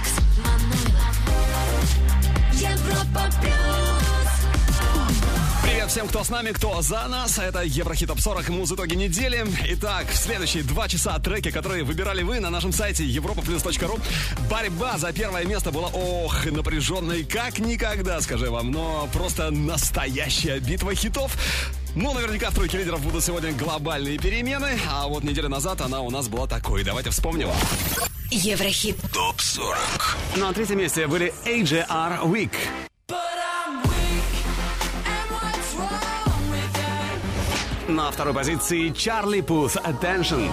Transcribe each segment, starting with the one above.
Алекс Манойлов. Европа плюс. Привет всем, кто с нами, кто за нас. Это Еврохит Топ 40 муз итоги недели. Итак, в следующие два часа треки, которые выбирали вы на нашем сайте europaplus.ru. Борьба за первое место была, ох, напряженной как никогда, скажи вам. Но просто настоящая битва хитов. Ну, наверняка в тройке лидеров будут сегодня глобальные перемены, а вот неделю назад она у нас была такой. Давайте вспомним. Еврохит. ТОП 40 На третьем месте были AJR Week. На второй позиции Чарли Пус Attention.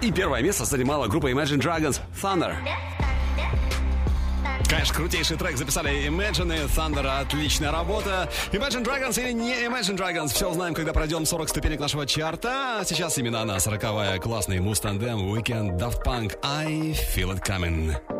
И первое место занимала группа Imagine Dragons Thunder. Конечно, крутейший трек записали Imagine и Thunder. Отличная работа. Imagine Dragons или не Imagine Dragons? Все узнаем, когда пройдем 40 ступенек нашего чарта. А сейчас именно она, 40-я, классный Мустандем, Weekend, Daft Punk, I Feel It Coming.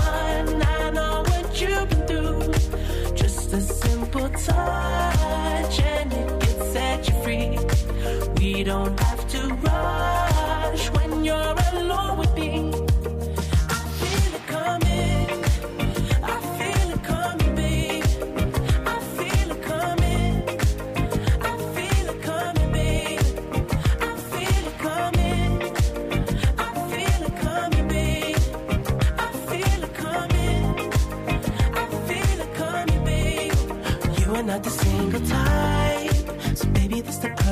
Simple touch and it can set you free. We don't have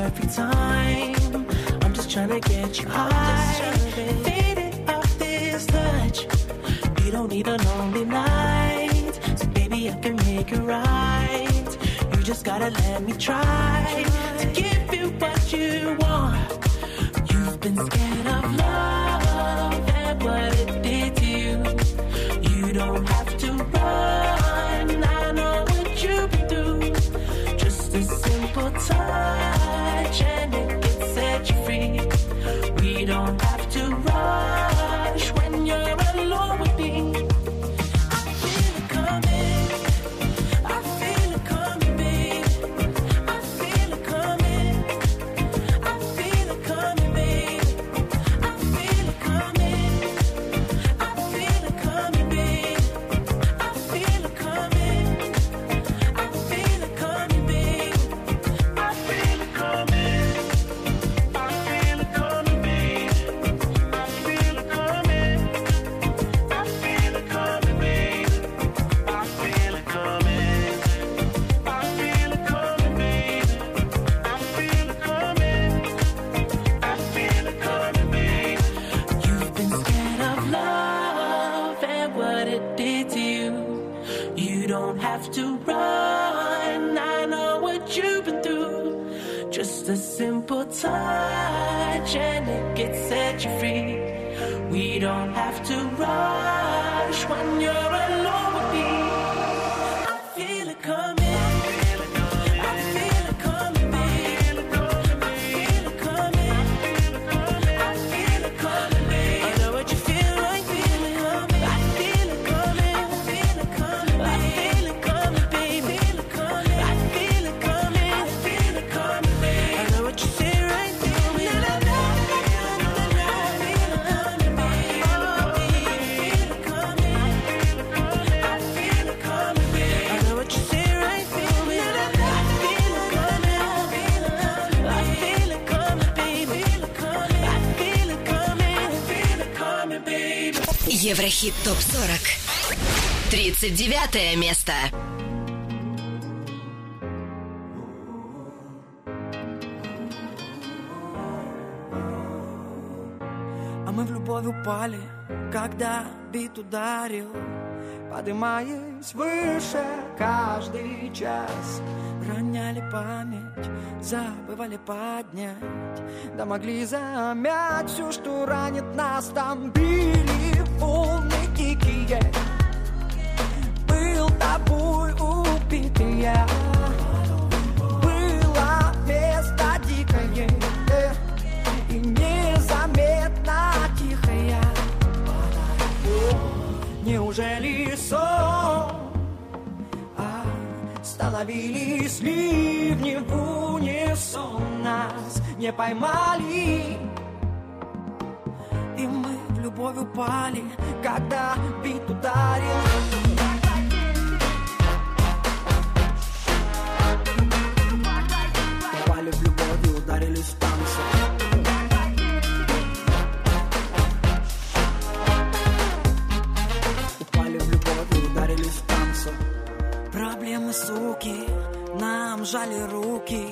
perfect time. I'm just trying to get you high, faded off this touch. You don't need a lonely night, so baby, I can make it right. You just gotta let me try to give you what you want. You've been scared of love and what it did to you. You don't have trending. Еврохит ТОП-40. 39 место. А мы в любовь упали, когда бит ударил поднимаясь выше каждый час. Роняли память, забывали поднять, да могли замять все, что ранит нас. Там били волны дикие, был тобой убитый я. Было место дикое и незаметно тихое. Неужели сон? А, Становились ливни в унисон Нас не поймали любовь упали Когда бит ударил. Упали в любовь и ударились в танце Проблемы, суки, нам жали руки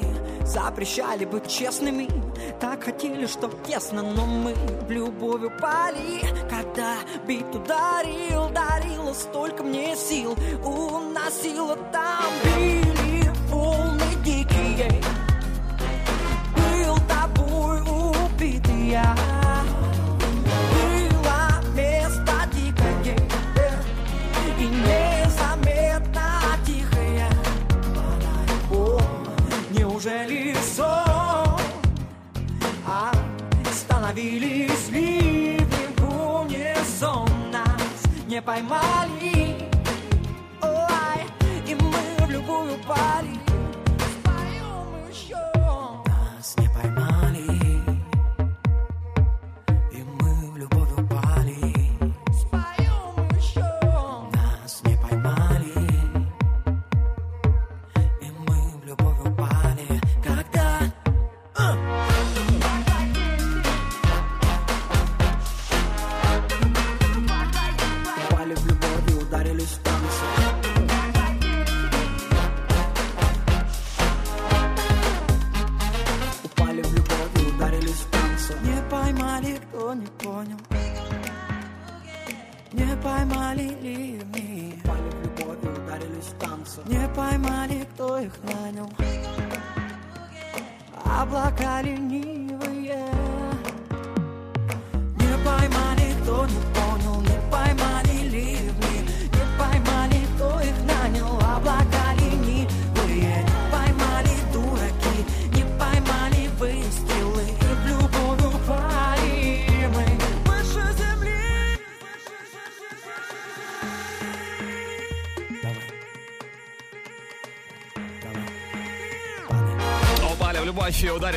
Запрещали быть честными. Так хотели, чтоб тесно Но мы в любовь упали. Когда бит ударил Дарило столько мне сил Уносило там. Били волны дикие Был тобой убитый я поймали. Ой, и мы в любую упали.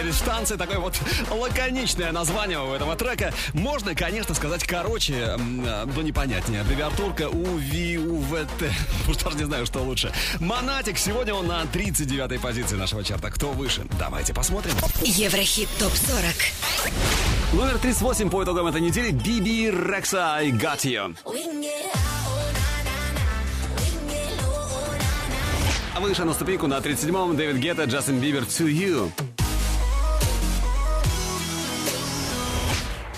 Любовь и ударились в танцы. Такое вот лаконичное название у этого трека. Можно, конечно, сказать короче, э, но непонятнее. Аббревиатурка УВИ-УВТ. Уж даже не знаю, что лучше. Монатик. Сегодня он на 39-й позиции нашего чарта. Кто выше? Давайте посмотрим. Еврохит ТОП-40. Номер 38 по итогам этой недели. Биби Рекса I Got You. А выше на ступеньку на 37-м Дэвид Гетта, Джастин Бибер To You.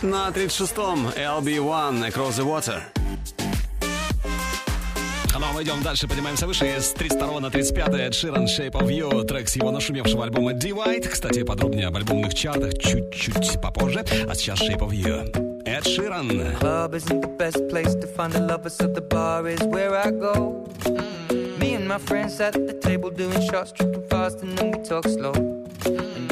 На 36-м LB1 Across the Water. Ну а мы идем дальше, поднимаемся выше. С 32 на 35 Эд Ширан Shape of You, трек с его нашумевшего альбома Divide. Кстати, подробнее об альбомных чартах чуть-чуть попозже. А сейчас Shape of You. Эд Ширан. club isn't the best place to find the lovers, so the bar is where I go. Me and my friends at the table doing shots, tripping fast, and then we talk slow. And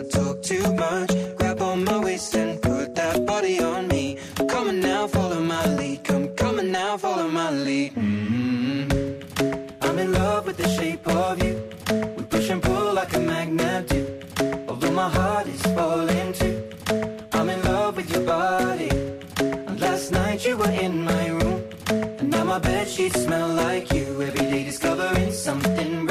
sheets smell like you. Every day discovering something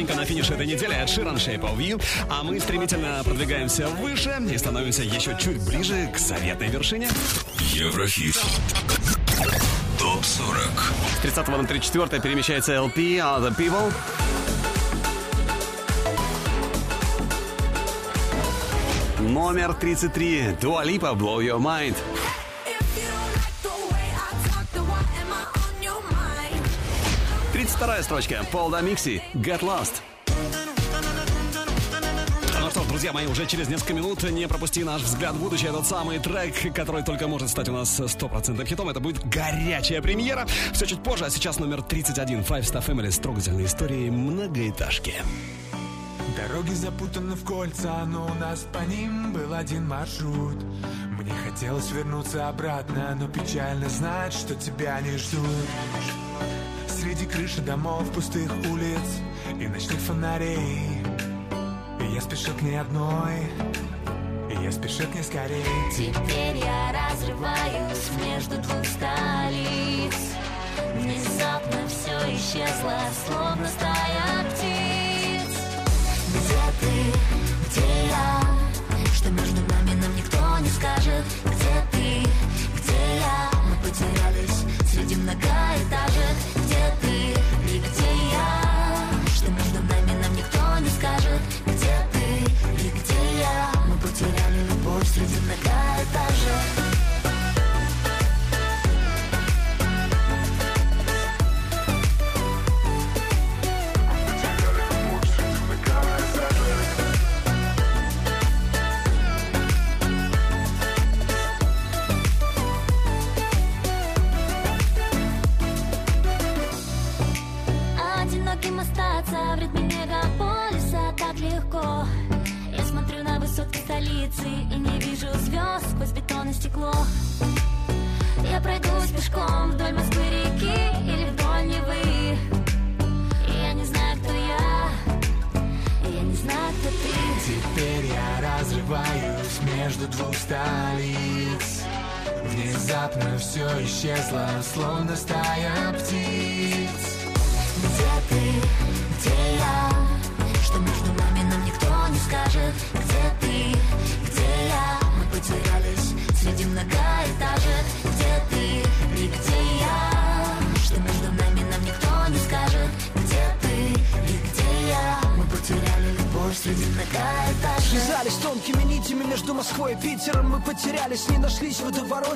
ступенька на финише этой недели от Ширан Shape of You. А мы стремительно продвигаемся выше и становимся еще чуть ближе к заветной вершине. Еврохит. Топ 40. С 30 на 34 перемещается LP Other People. Номер 33. Dua Lipa Blow Your Mind. 32 строчка. Пол Микси. Get Lost. Ну что друзья мои, уже через несколько минут не пропусти наш взгляд в будущее. Этот самый трек, который только может стать у нас стопроцентным хитом. Это будет горячая премьера. Все чуть позже, а сейчас номер 31. Five Star Family с трогательной историей многоэтажки. Дороги запутаны в кольца, но у нас по ним был один маршрут. Мне хотелось вернуться обратно, но печально знать, что тебя не ждут. Среди крыши домов, пустых улиц и ночных фонарей. Я спешил к ней одной, я спешил к ней скорей. Теперь я разрываюсь между двух столиц Внезапно все исчезло, словно стая птиц Где ты, где я? Что между нами нам никто не скажет Где ты, где я? Мы потерялись среди многоэтажек the.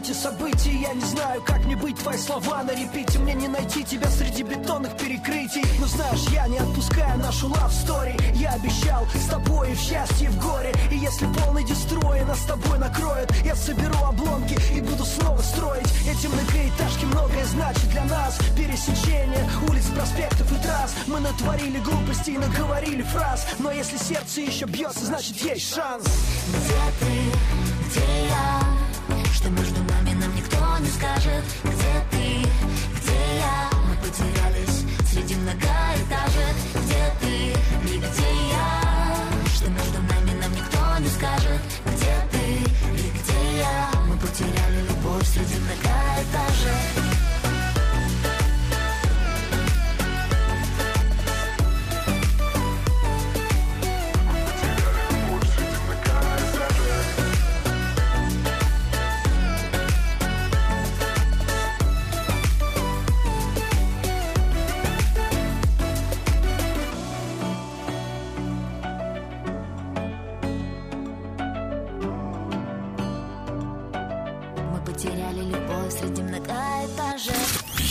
В водовороте событий Я не знаю, как мне быть, твои слова на репите. Мне не найти тебя среди бетонных перекрытий. Но знаешь, я не отпускаю нашу love story. Я обещал с тобой и в счастье, и в горе. И если полный дестрой нас с тобой накроет Я соберу обломки и буду снова строить. Эти многоэтажки многое значит для нас. Пересечение улиц, проспектов и трасс. Мы натворили глупостей и наговорили фраз. Но если сердце еще бьется, значит есть шанс. Где ты,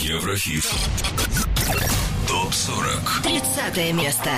Еврохит. Топ-40. 30 место.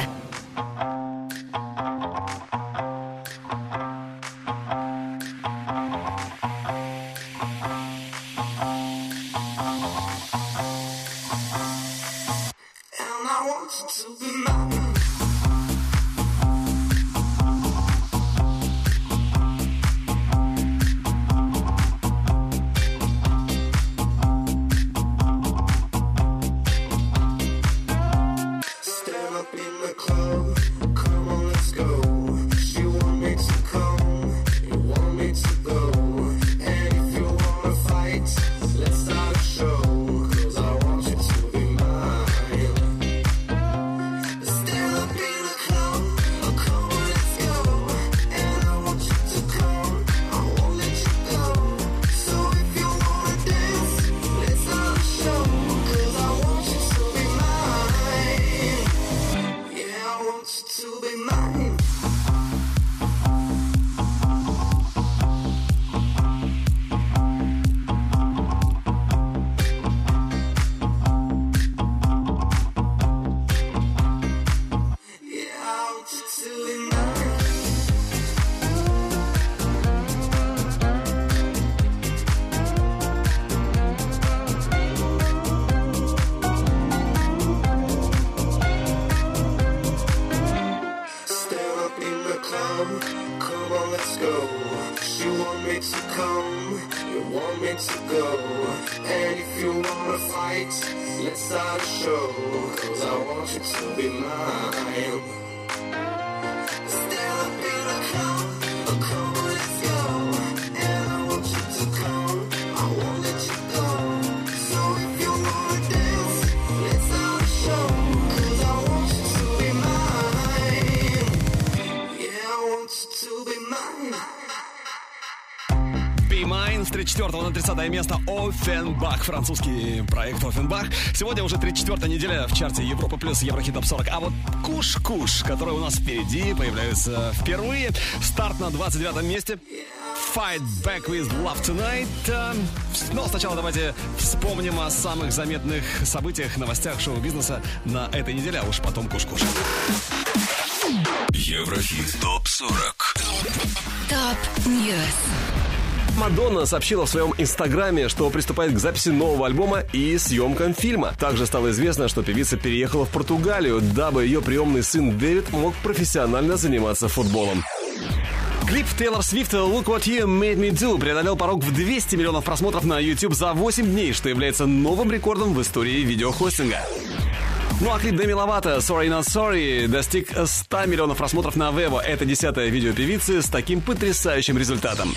Офенбах, французский проект Офенбах. Сегодня уже 34 неделя в чарте Европа плюс Еврохит Топ 40. А вот Куш-Куш, который у нас впереди, появляется впервые. Старт на 29 месте. Fight Back with Love Tonight. Но сначала давайте вспомним о самых заметных событиях, новостях шоу-бизнеса на этой неделе, а уж потом Куш-Куш. Еврохит ТОП-40 Top News Мадонна сообщила в своем инстаграме, что приступает к записи нового альбома и съемкам фильма. Также стало известно, что певица переехала в Португалию, дабы ее приемный сын Дэвид мог профессионально заниматься футболом. Клип Тейлор Свифт «Look What You Made Me Do» преодолел порог в 200 миллионов просмотров на YouTube за 8 дней, что является новым рекордом в истории видеохостинга. Ну а клип Деми Ловато «Sorry Not Sorry» достиг 100 миллионов просмотров на Vevo. Это десятая видео певицы с таким потрясающим результатом.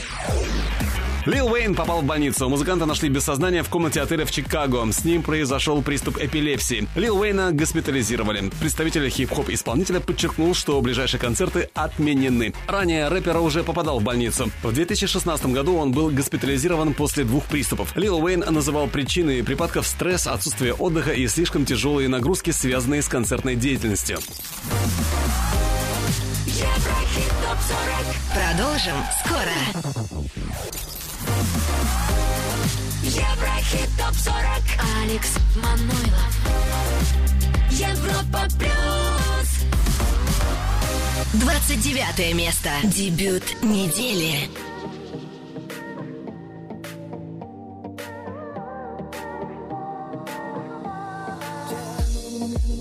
Лил Уэйн попал в больницу. Музыканта нашли без сознания в комнате отеля в Чикаго. С ним произошел приступ эпилепсии. Лил Уэйна госпитализировали. Представитель хип-хоп исполнителя подчеркнул, что ближайшие концерты отменены. Ранее рэпера уже попадал в больницу. В 2016 году он был госпитализирован после двух приступов. Лил Уэйн называл причиной припадков стресс, отсутствие отдыха и слишком тяжелые нагрузки, связанные с концертной деятельностью. Продолжим скоро. Еврохит ТОП-40 Алекс Манойлов Европа Плюс 29 место. Дебют недели.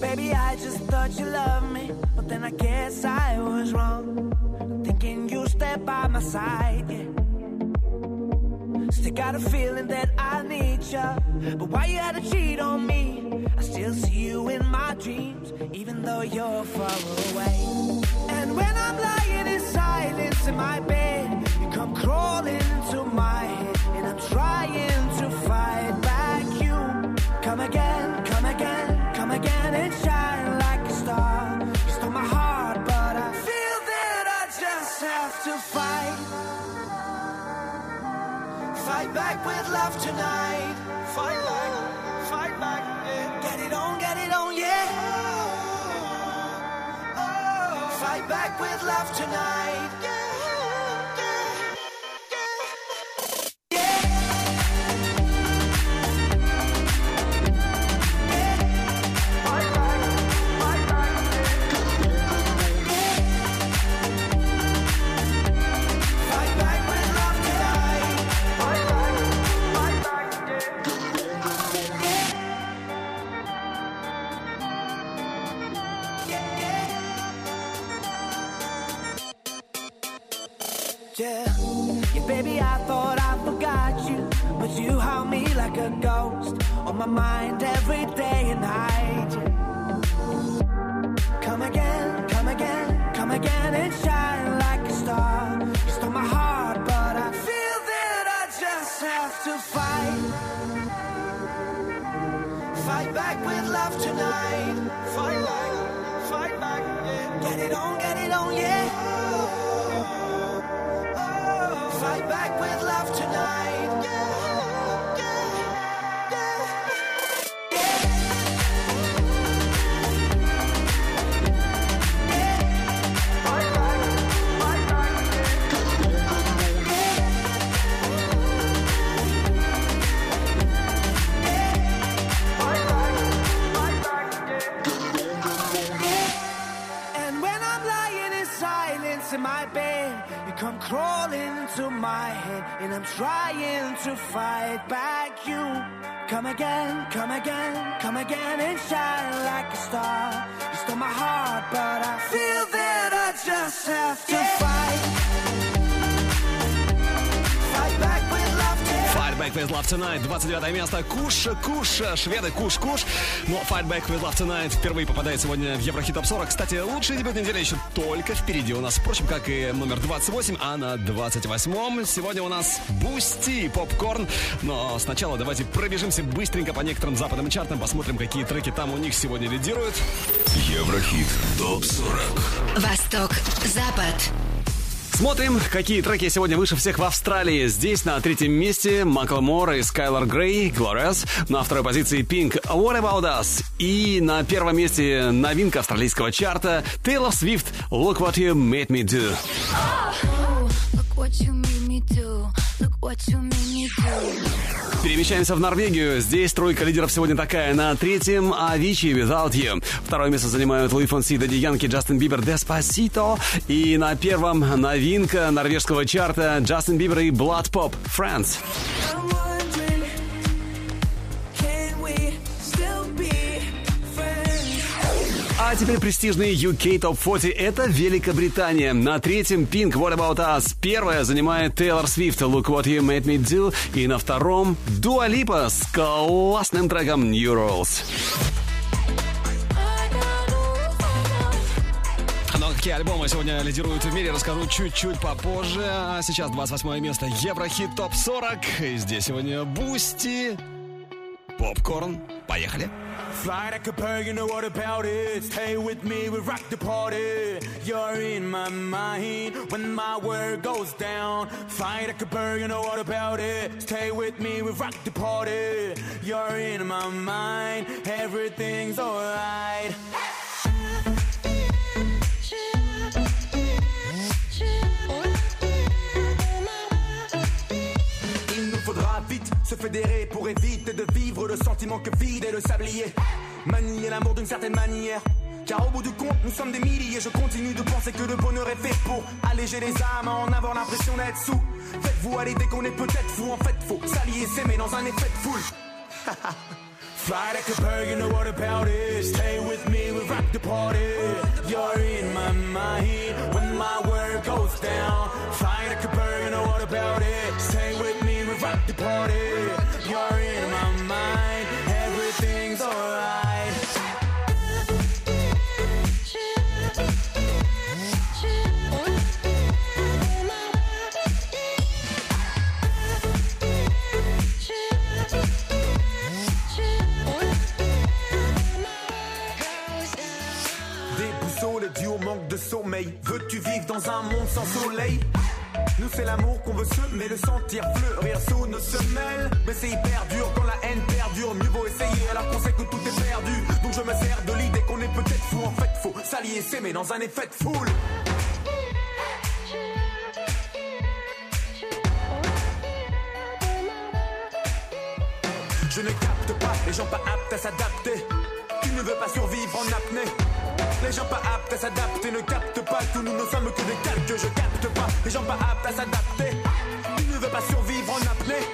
Baby, I just thought you loved me, but then I guess I was wrong. Thinking you stay by my side, yeah. Still got a feeling that I need ya. But why you had to cheat on me? I still see you in my dreams, even though you're far away. And when I'm lying in silence in my bed, you come crawling into my head, and I'm trying to fight back. You come again, come again, come again and shine like a star. You stole my heart, but I feel that I just have to fight. Fight back with love tonight. Fight back, fight back, yeah. Get it on, get it on, yeah. Oh, oh. fight back with love tonight. Yeah. Ghost on my mind every day and night. Come again, come again, come again and shine like a star. You stole my heart, but I feel that I just have to fight. Fight back with love tonight. Fight back, fight back. Yeah. Get it on, get it on, yeah. Oh, oh, oh. Fight back with love tonight. Into my head, and I'm trying to fight back you. Come again, come again, come again and shine like a star. You stole my heart, but I feel that I just have to fight. Fight Fight Back With Love Tonight, 29 место. Kush Kush, шведы, Kush Kush. Но Fight Back With Love Tonight впервые попадает сегодня в Еврохит Топ 40. Кстати, лучший дебют недели еще только впереди у нас. Впрочем, как и номер 28, а на 28-м сегодня у нас Boostee, Pop Corn. Но сначала давайте пробежимся быстренько по некоторым западным чартам, посмотрим, какие треки там у них сегодня лидируют. Еврохит ТОП-40 Восток, Запад. Смотрим, какие треки сегодня выше всех в Австралии. Здесь на третьем месте Макл Мор и Скайлор Грей, Glorious. На второй позиции Pink, What About Us. И на первом месте новинка австралийского чарта Taylor Swift, Look What You Made Me Do. Do. Look what you made me do. Перемещаемся в Норвегию. Здесь тройка лидеров сегодня такая. На третьем Avicii Without You. Второе место занимают Луи Фонси, Дади Янки, Джастин Бибер, Despacito. И на первом новинка норвежского чарта Джастин Бибер и Blood Pop, Friends. А теперь престижный UK Top 40 — это Великобритания. На третьем Pink What About Us. Первая занимает Taylor Swift Look What You Made Me Do. И на втором Dua Lipa с классным треком New Rules. Но какие альбомы сегодня лидируют в мире, расскажу чуть-чуть попозже. А сейчас 28 место Еврохит Топ 40. И здесь сегодня Бусти, Попкорн. Поехали. Fly like a bird, you know what about it? Stay with me, we rock the party. You're in my mind when my word goes down. Fly like a bird, you know what about it? Stay with me, we rock the party. You're in my mind, everything's alright. Il nous faudra vite se fédérer pour éviter de vivre le sentiment que vide est le sablier. Manier l'amour d'une certaine manière. Car au bout du compte, nous sommes des milliers. Je continue de penser que le bonheur est fait pour alléger les âmes, en avoir l'impression d'être sous. Faites-vous à l'idée qu'on est peut-être fou. En fait, faut s'allier, s'aimer dans un effet de foule. Fly like a bird, you know what about it. Stay with me, we rock the party. You're in my mind when my word goes down. Fly like a bird, you know what about it. Stay alright. Déboussolé dû au manque de sommeil. Veux-tu vivre dans un monde sans soleil? C'est l'amour qu'on veut semer, le sentir fleurir sous nos semelles. Mais c'est hyper dur quand la haine perdure. Mieux vaut essayer alors qu'on sait que tout est perdu. Donc je me sers de l'idée qu'on est peut-être fou. En fait, faut s'allier, s'aimer dans un effet de foule. Je ne capte pas les gens pas aptes à s'adapter. Tu ne veux pas survivre en apnée. Les gens pas aptes à s'adapter ne captent pas que nous ne sommes que des calques. Je capte pas les gens pas aptes à s'adapter. Tu ne veux pas survivre en apnée.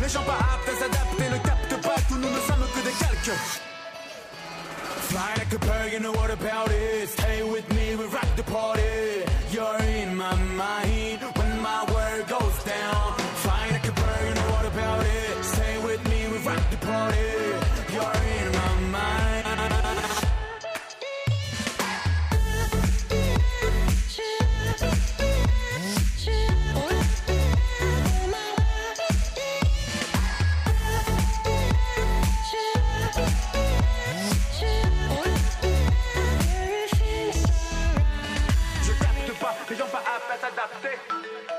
Les gens pas aptes à s'adapter ne captent pas que nous ne sommes que des calques. Fly like a bird, you know what about it? Stay with me, we rock the party. You're in my mind when my word goes down. Fly like a bird, you know what about it? Stay with me, we rock the party.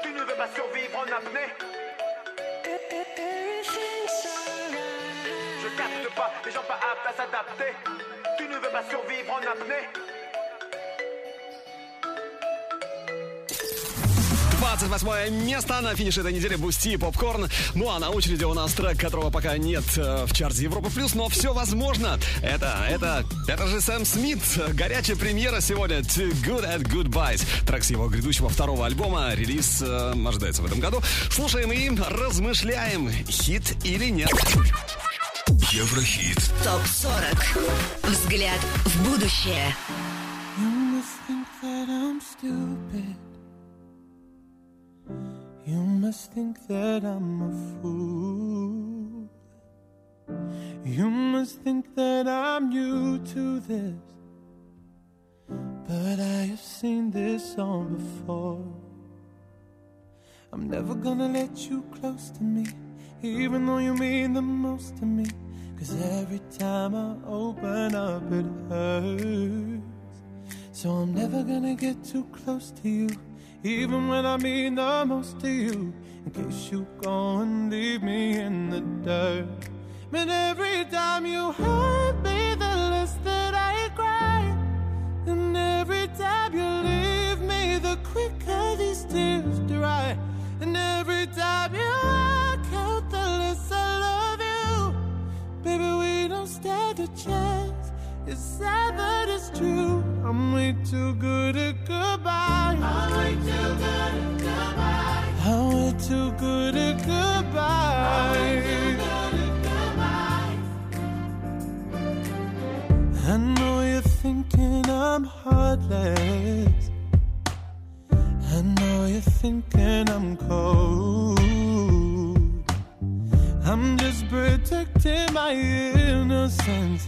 Tu ne veux pas survivre en apnée. Je capte pas, les gens pas aptes à s'adapter. Tu ne veux pas survivre en apnée. 28 место на финише этой недели Boostee и Pop Corn. Ну а на очереди у нас трек, которого пока нет э, в чарте Европа Плюс, но все возможно. Это, это, это же Сэм Смит. Горячая премьера сегодня Too Good at Goodbyes. Трек с его грядущего второго альбома. Релиз э, ожидается в этом году. Слушаем и размышляем, хит или нет. Еврохит. ТОП-40. Взгляд в будущее. You must think that I'm stupid. Must think that I'm a fool. You must think that I'm new to this. But I have seen this song before. I'm never gonna let you close to me, even though you mean the most to me. Cause every time I open up, it hurts. So I'm never gonna get too close to you, even when I mean the most to you. In case you go and leave me in the dirt. But every time you hurt me, the less that I cry. And every time you leave me, the quicker these tears dry. And every time you walk out, the less I love you. Baby, we don't stand a chance. It's sad, but it's true. I'm way too good at goodbye. I'm way too good at goodbye. I'm way too good at goodbye. I know you're thinking I'm heartless. I know you're thinking I'm cold. I'm just protecting my innocence.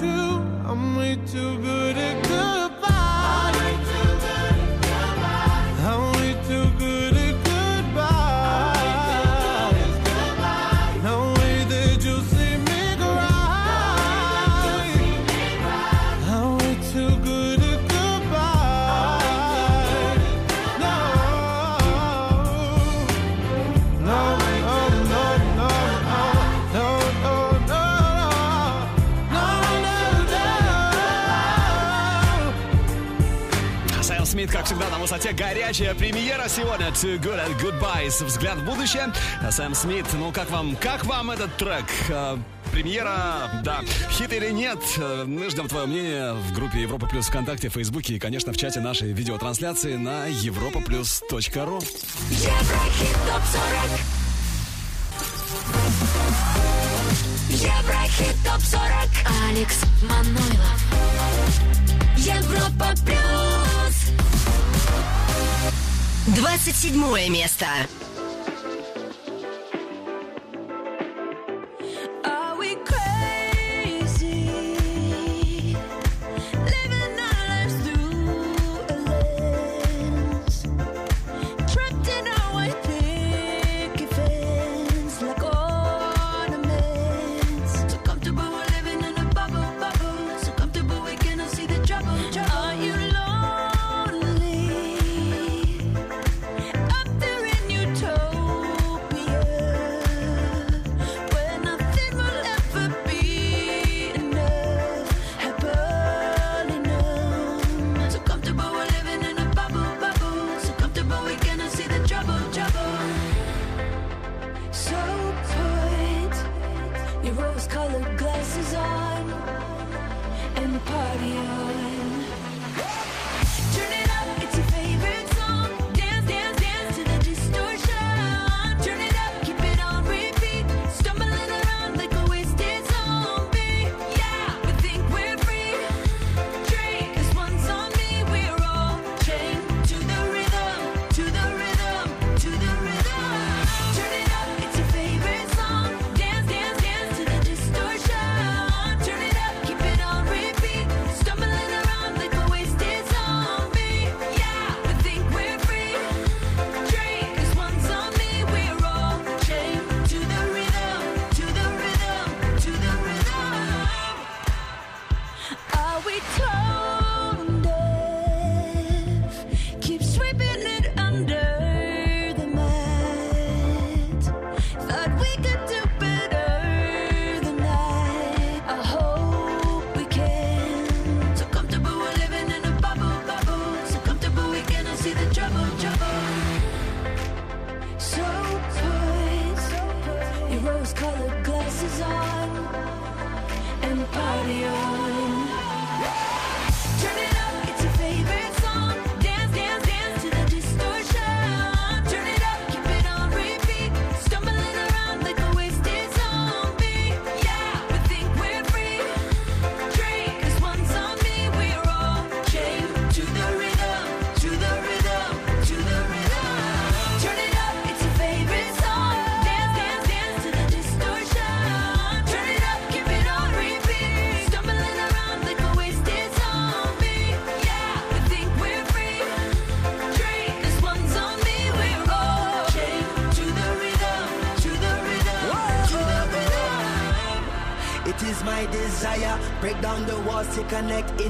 I'm way too good at высоте горячая премьера сегодня. Too Good at Goodbyes. Взгляд в будущее. Сэм Смит, ну как вам, как вам этот трек? Э, Премьера, да, хит или нет? Э, Мы ждем твое мнение в группе Европа Плюс ВКонтакте, Фейсбуке и, конечно, в чате нашей видеотрансляции на europaplus.ru. Еврохит ТОП-40 Еврохит ТОП-40 Алекс Манойлов Европа Плюс 27 место.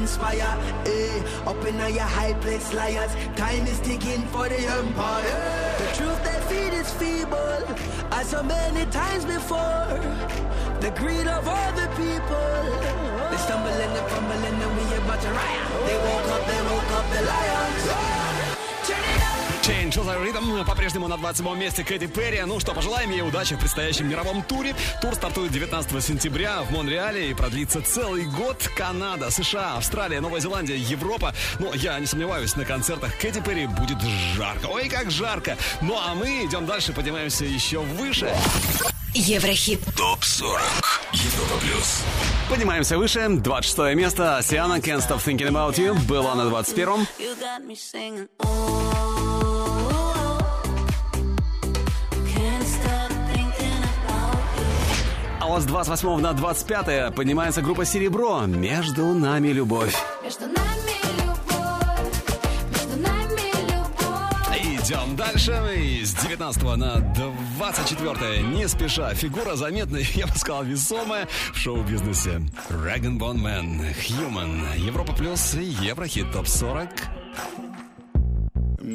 Inspire. Eh, up in your high place, liars. Time is ticking for the empire. The truth they feed is feeble, as so many times before. The greed of all the people. They stumble and they fumble and then we about to riot. They woke up, they woke up the lions. Turn it up. Change the Rhythm по-прежнему на 27 месте Кэти Перри. Ну что, пожелаем ей удачи в предстоящем мировом туре. Тур стартует 19 сентября в Монреале и продлится целый год. Канада, США, Австралия, Новая Зеландия, Европа. Ну, я не сомневаюсь, на концертах Кэти Перри будет жарко. Ой, как жарко! Ну а мы идем дальше, поднимаемся еще выше. Еврохит. ТОП-40. Европа плюс. Поднимаемся выше. 26 место. Сиана Can't Stop Thinking About You была на 21-м. А с 28 на 25 поднимается группа «Серебро». «Между нами любовь». Между нами любовь, между нами любовь. Идем дальше. И с 19 на 24 не спеша. Фигура заметная, я бы сказал, весомая в шоу-бизнесе. Dragon Bone Man, Human, Европа Плюс и Еврохит ТОП 40.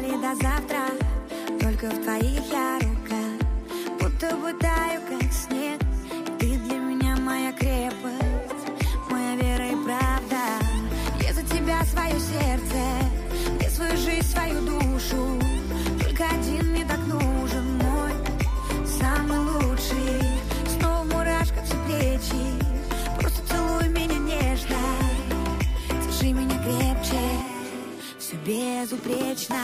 Пропали до завтра, только в твоих я рука. Будто бы таю, как снег. Ты для меня моя крепость, моя вера и правда. Я за тебя свое сердце, я свою жизнь, свою душу. все безупречно.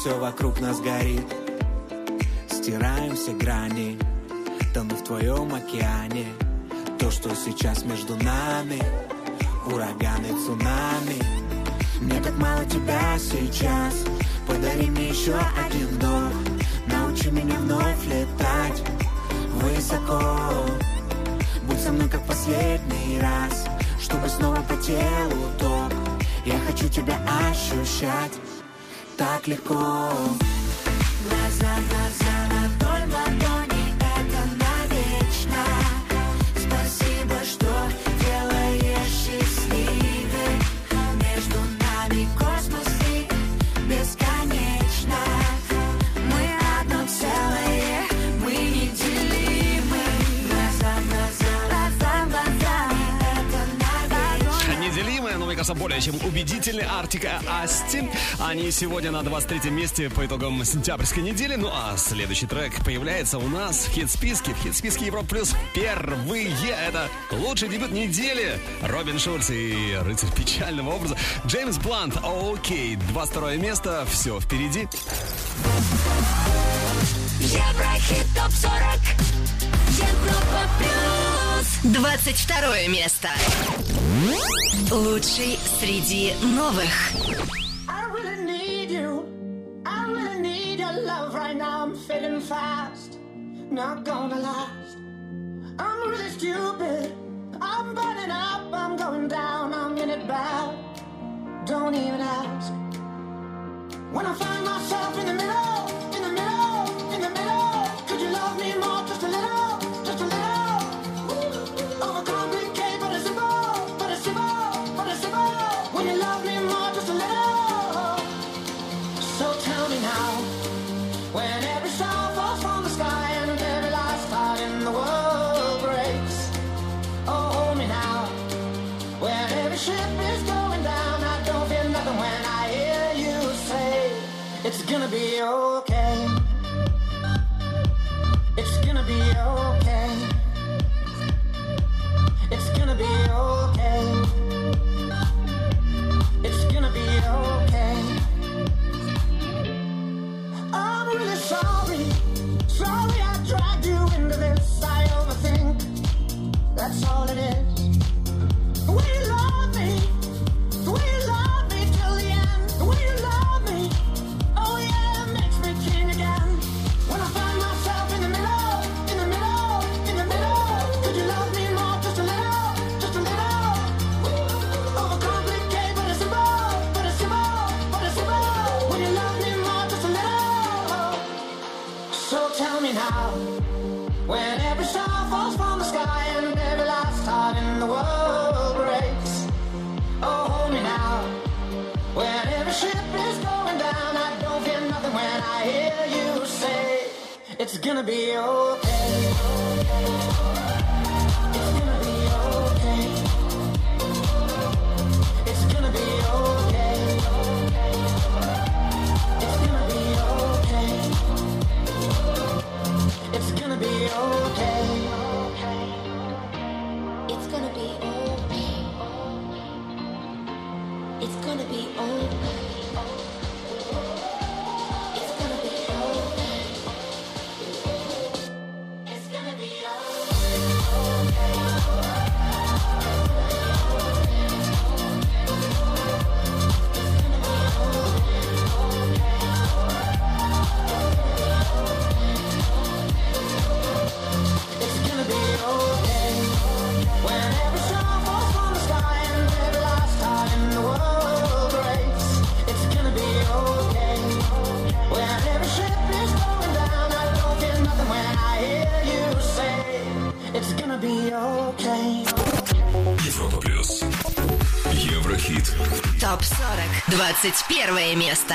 Все вокруг нас горит. Стираем все грани, тону в твоем океане. То, что сейчас между нами, ураганы, цунами. Мне так мало тебя сейчас, подари мне еще один вдох. Научи меня вновь летать высоко. Будь со мной как последний раз Чтобы снова по телу ток Я хочу тебя ощущать Clicquot. Убедительный Артика Асти. Они сегодня на 23 месте по итогам сентябрьской недели. Ну а следующий трек появляется у нас в хит-списке. В хит-списке Европа Плюс впервые. Это лучший дебют недели. Робин Шульц и рыцарь печального образа. Джеймс Блант, окей. 22 место, все впереди. Еврохит ТОП-40 Европа Плюс 22 место Лучший среди новых I really need you. I really need your love right now. I'm fading fast. Not gonna last. I'm really stupid. I'm burning up. I'm going down. I'm in it bad. Don't even ask. When I find myself in the middle, in the middle, that's all it is. gonna be okay. 21 место.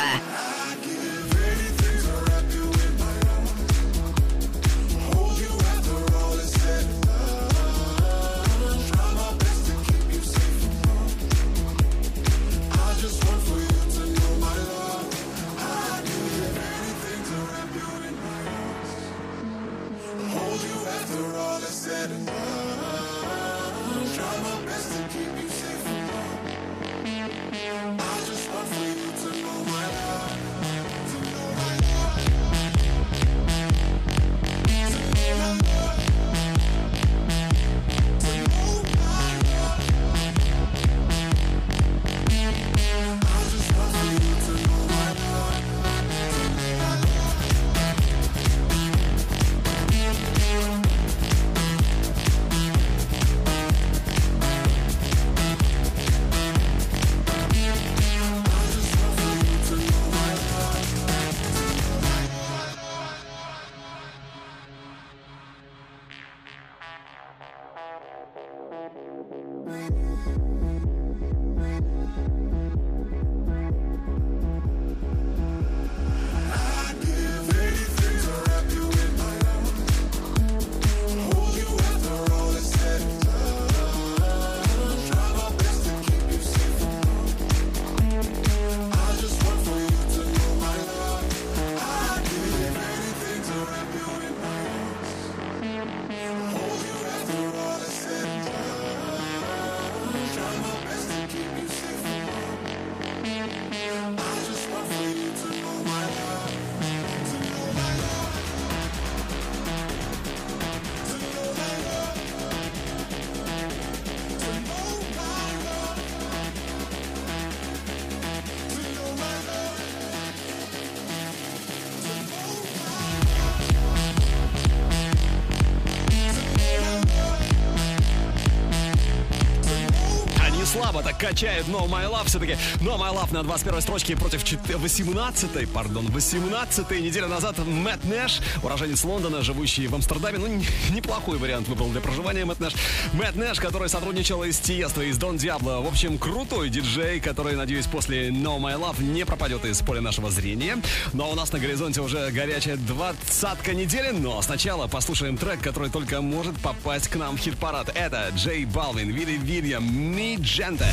качает No My Love. Все-таки No My Love на 21 строчке против 18й, пардон, 18й неделя назад Мэтт Нэш, уроженец Лондона, живущий в Амстердаме. Ну, неплохой вариант выбрал для проживания Мэтт Нэш. Мэтт Нэш, который сотрудничал из с из Дон Диабло. В общем, крутой диджей, который, надеюсь, после No My Love не пропадет из поля нашего зрения. Но у нас на горизонте уже горячая двадцатка недели, но сначала послушаем трек, который только может попасть к нам в хит-парад. Это Джей Балвин, Вилли Вильям, Ми Дженте.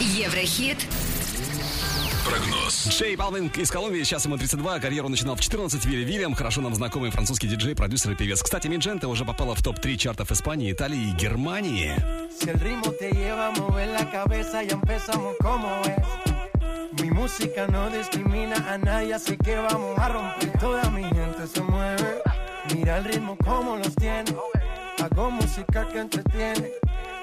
Еврохит. Прогноз. Джей Балвин из Колумбии, сейчас ему 32, карьеру начинал в 14, Вилли Вильям, хорошо нам знакомый французский диджей, продюсер и певец. Кстати, Минджента уже попала в топ-3 чартов Испании, Италии и Германии. Mi música no discrimina a nadie, así que vamos a romper. Toda mi gente se mueve. Mira el ritmo como los tiene. Hago música que entretiene.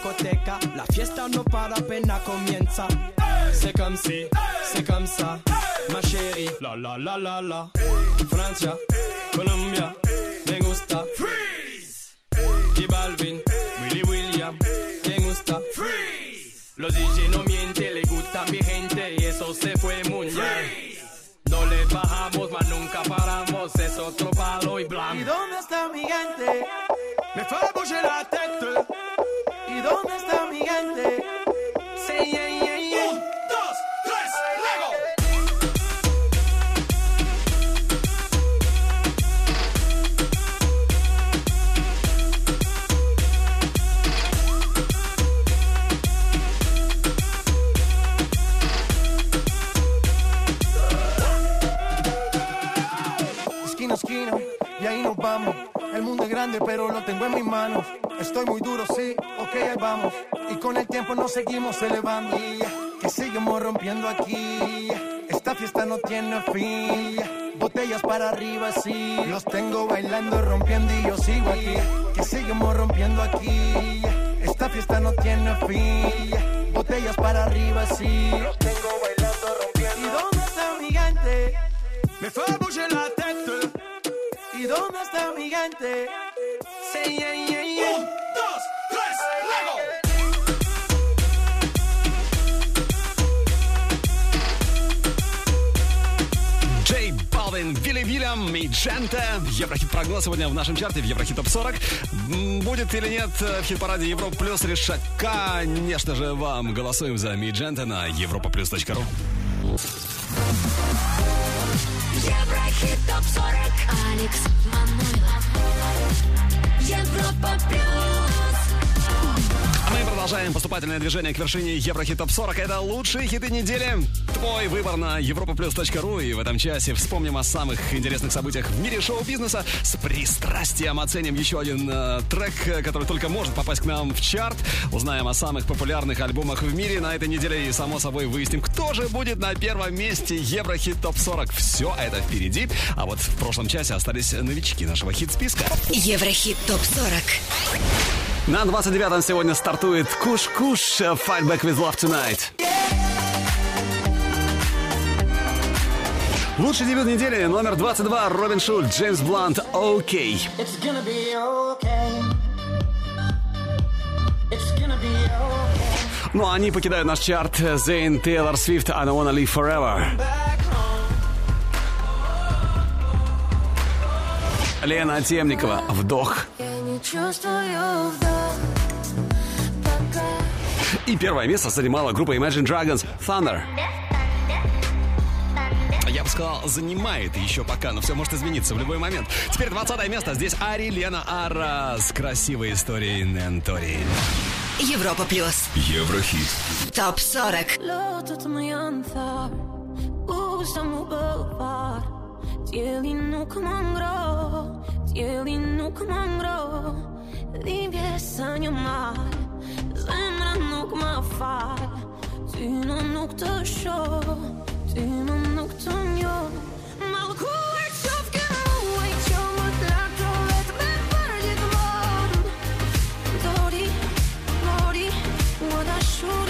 Discoteca, la fiesta no para apenas comienza. C'est comme si, c'est comme ça, ma chérie. La la la la la. Francia, Colombia, me gusta. Freeze. Y Balvin, Willy William, me gusta. Freeze. Los DJ no mienten, le gusta mi gente y eso se fue muy bien. No le bajamos, mas nunca paramos, es otro palo y ¿Y blanco. dónde está mi gente? Gente? C'est yeah, yeah, yeah. Un, dos, tres, Lego. Esquina a esquina, y ahí nos vamos. Grande, pero lo tengo en mis manos. Estoy muy duro, sí, ok, ahí vamos. Y con el tiempo nos seguimos elevando. Que seguimos rompiendo aquí. Esta fiesta no tiene fin. Botellas para arriba, sí. Los tengo bailando, rompiendo y yo sigo aquí. Que seguimos rompiendo aquí. Esta fiesta no tiene fin. Botellas para arriba, sí. Los tengo bailando, rompiendo. ¿Y dónde está mi gente? Me tête. ¿Y dónde está mi gente? C'est yeah, yeah, yeah. Un, dos, tres, Lego. Джей Балвин, Вилли Вильям и Джента. Еврохит-прогноз сегодня в нашем чарте в Еврохит Топ 40. М, Будет или нет э, в хит-параде Европа Плюс решать, конечно же, вам. Голосуем за Миджента на europaplus.ru. Еврохит ТОП-40 Алекс Манойлов Европа Плюс А мы продолжаем поступательное движение к вершине Еврохит Топ 40. Это лучшие хиты недели. Твой выбор на europaplus.ru. И в этом часе вспомним о самых интересных событиях в мире шоу-бизнеса. С пристрастием оценим еще один э, трек, э, который только может попасть к нам в чарт. Узнаем о самых популярных альбомах в мире на этой неделе. И, само собой, выясним, кто же будет на первом месте Еврохит Топ 40. Все это впереди. А вот в прошлом часе остались новички нашего хит-списка. Еврохит ТОП-40. На 29-м сегодня стартует Куш-Куш Fight Back With Love Tonight. Лучший дебют недели номер 22 Робин Шульц, Джеймс Блант, Окей. Ну а они покидают наш чарт Зейн, Тейлор Свифт, I don't wanna live forever. Лена Темникова, Вдох чувствую вдох. И первое место занимала группа Imagine Dragons Thunder. Я бы сказал, занимает еще пока, но все может измениться в любой момент. Теперь 20 место. Здесь Ари Лена Ара с красивой историей Нентори. Европа плюс. Еврохит. Топ 40. Dijelinu k mom gro, nuk k mom gro Libje sanjo mal, zemra nuk ma fal Ty në nuk të shoh, ty në nuk të njoh Malë Dori, më dashuri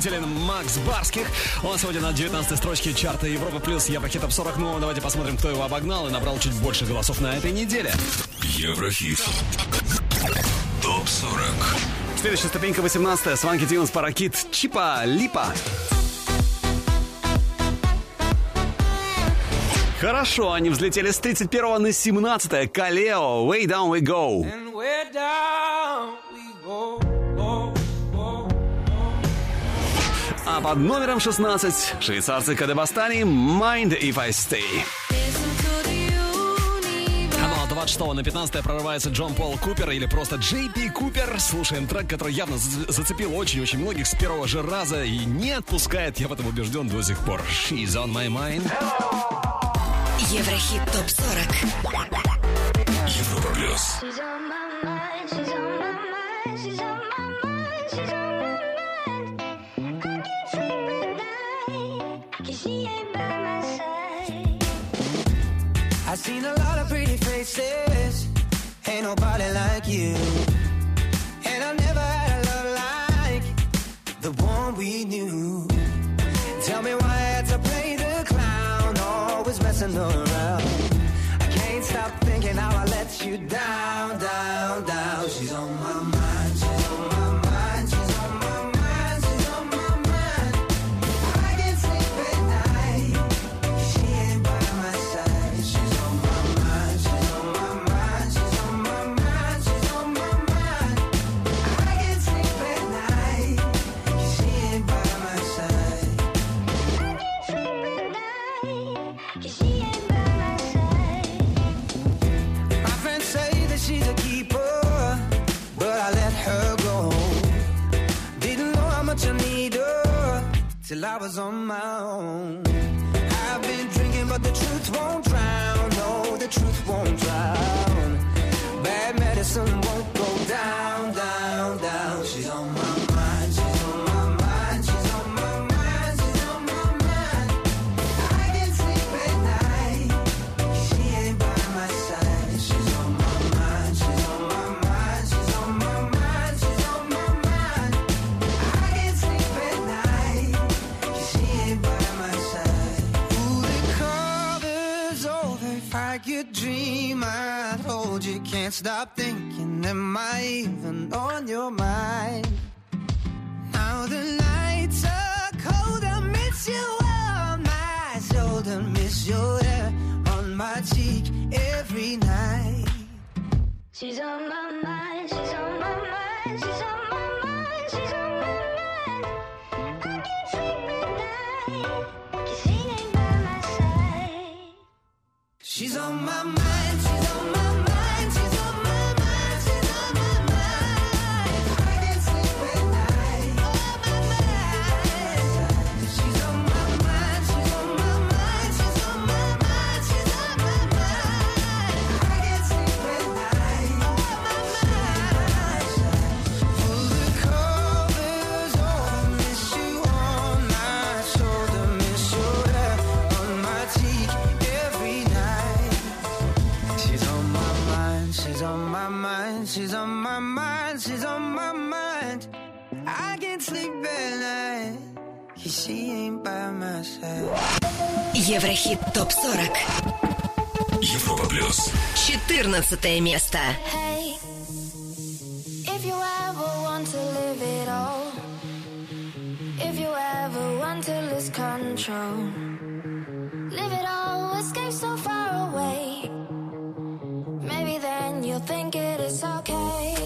Очень убедителен Макс Барских. Он сегодня на 19 строчке чарта Европа плюс Еврохит Топ 40. Ну, давайте посмотрим, кто его обогнал и набрал чуть больше голосов на этой неделе. Еврохит. Топ 40. Следующая ступенька 18 Сванки Тюнс Паракит Чипа Липа. Хорошо, они взлетели с 31 на 17 Калео, Way Down We Go. Под номером 16 швейцарцы Кадебастани Mind If I Stay. Ну а 26 на 15 прорывается Джон Пол Купер или просто Джей Пи Купер. Слушаем трек, который явно за- зацепил очень-очень многих с первого же раза и не отпускает, я в этом убежден до сих пор. She's on my mind. Еврохит ТОП-40. Европа плюс. I like till I was on my own. I've been drinking, but the truth won't drown. No, the truth won't drown. Bad medicine won't Can't stop thinking. Am I even on your mind? Now the nights are cold. I miss you on my shoulder. Miss your hair on my cheek every night. She's on my mind, she's on my mind, she's on my mind, she's on my mind. I can't sleep at night, 'cause she ain't by my side. She's on my mind. She's on my mind. she's on my mind, she's on my mind. I can't sleep at night, 'cause she ain't by my side. Еврохит ТОП-40. Европа плюс. 14 место. Hey, if you ever want to live it all, if you ever want to lose control, live it all, escape so far away. think it is okay.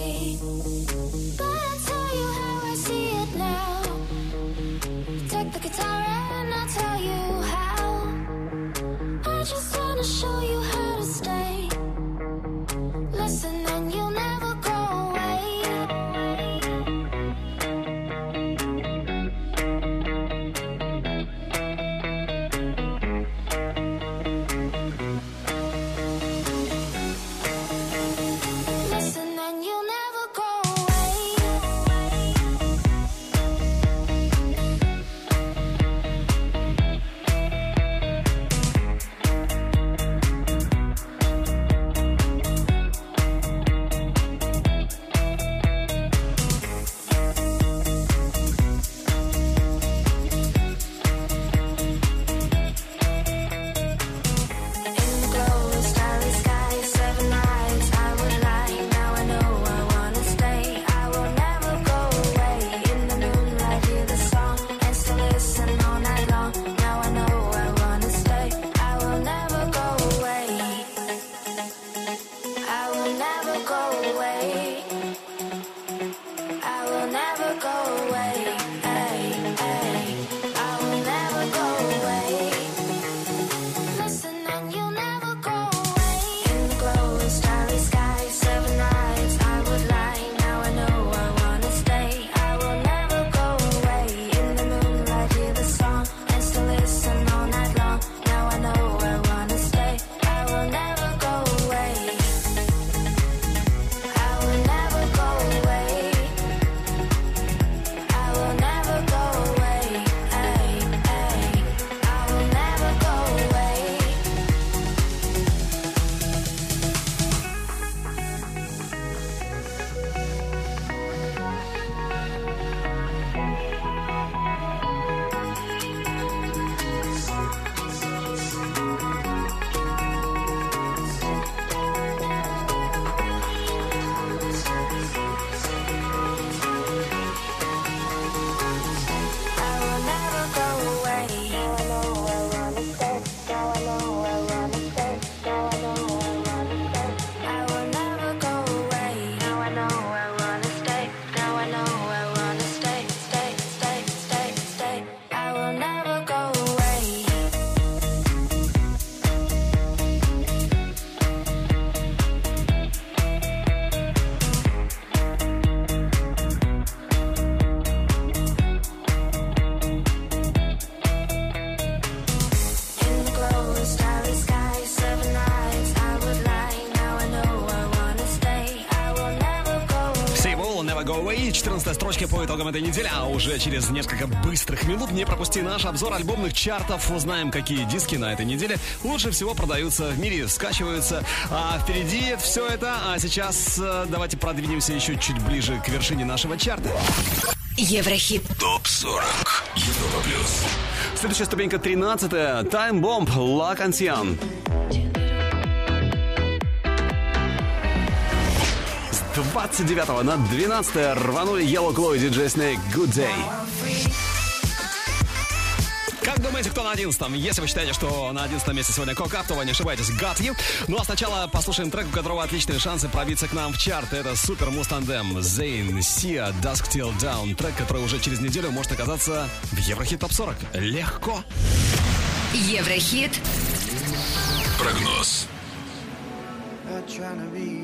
По итогам этой недели, а уже через несколько быстрых минут не пропусти наш обзор альбомных чартов. Узнаем, какие диски на этой неделе лучше всего продаются в мире, скачиваются. А впереди все это. А сейчас э, давайте продвинемся еще чуть ближе к вершине нашего чарта. Еврохит. ТОП-40. Европа плюс. Следующая ступенька 13 Time Bomb La Canción. 29 на 12 рванули Yellow Claw и DJ Snake Good Day. Как думаете, кто на 11 Если вы считаете, что на 11 месте сегодня Кокап, то вы не ошибаетесь, Got You. Ну а сначала послушаем трек, у которого отличные шансы пробиться к нам в чарт. Это Супер Мустандем, Зейн, Сия, Dusk Till Down. Трек, который уже через неделю может оказаться в Еврохит Топ 40. Легко. Еврохит. Прогноз. Not trying to be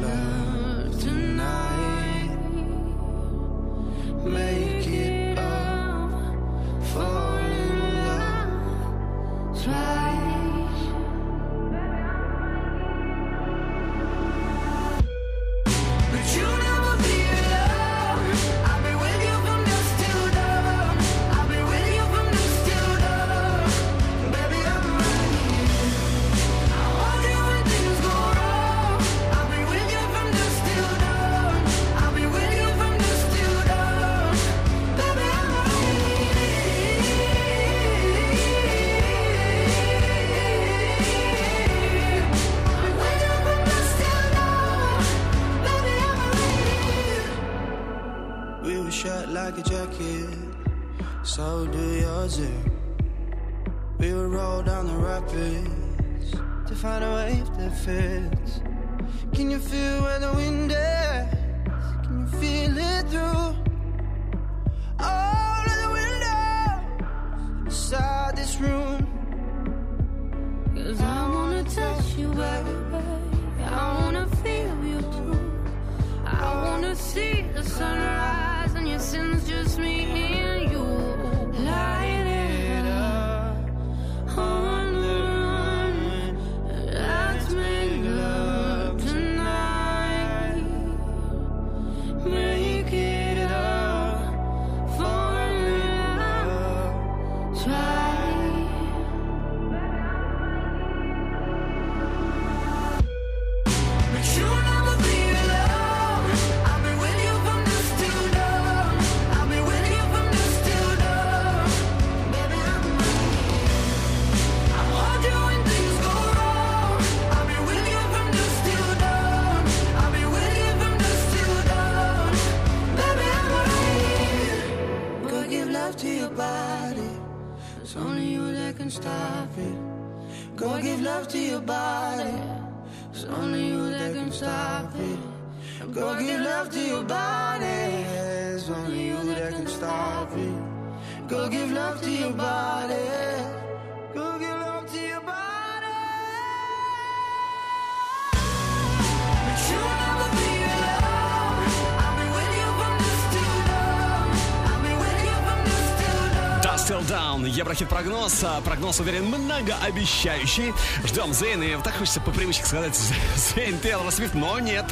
dawn. Dust Till Down. Еврохит прогноз. А Прогноз, уверен, многообещающий. Ждем Зейн. И так хочется по привычке сказать Зейн Тейлор Свифт, но нет.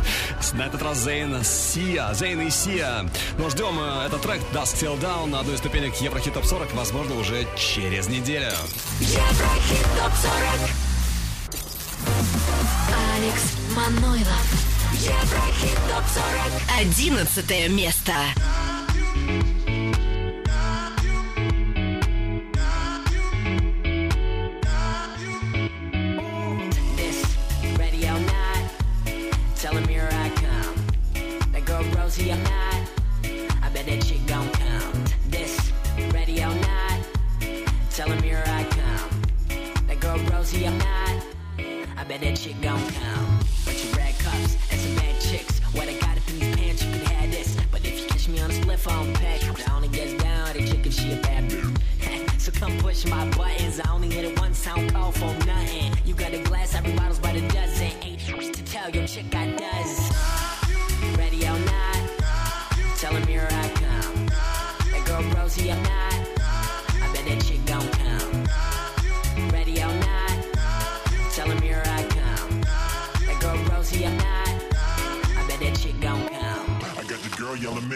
На этот раз Зейн Сия. Зейн и Сия. Но ждем э, этот трек Dust Till Down на одной из ступенек Еврохит Топ 40, возможно, уже через неделю. Еврохит ТОП-40 Алекс Манойлов. Еврохит ТОП-40 Одиннадцатое место. Don't count.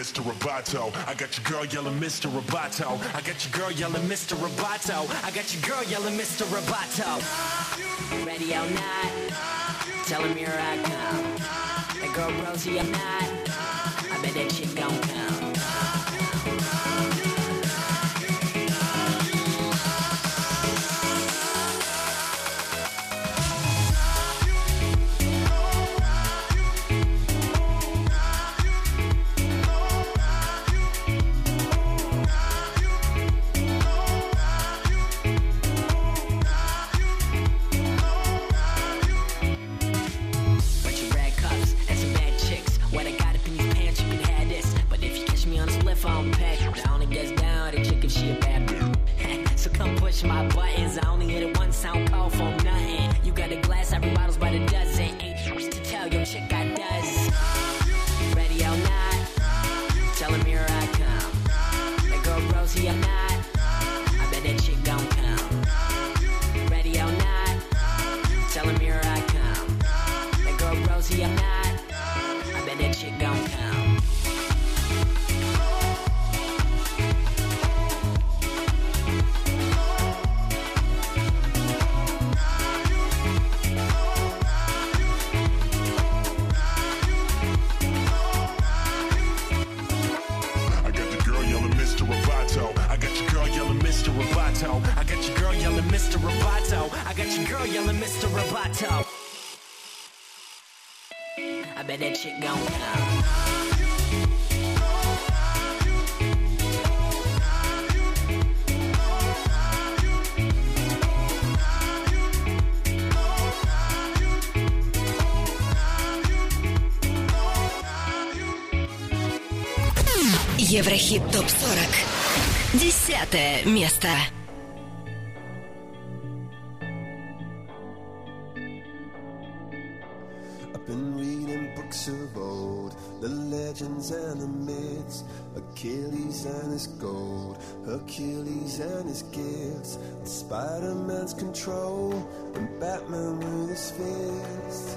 Mr. Roboto. I got your girl yelling Mr. Roboto. I got your girl yelling Mr. Roboto. I got your girl yelling Mr. Roboto. Ready or not, tell him here I come. That girl Rosie or not, I bet that shit gon' come. Roboto. I got your girl yelling Mr. Roboto. I got your girl yelling Mr. Roboto. I bet that shit gon' come. Еврохит ТОП-40. Десятое место. his gifts, and Spider Man's control, and Batman with his fists.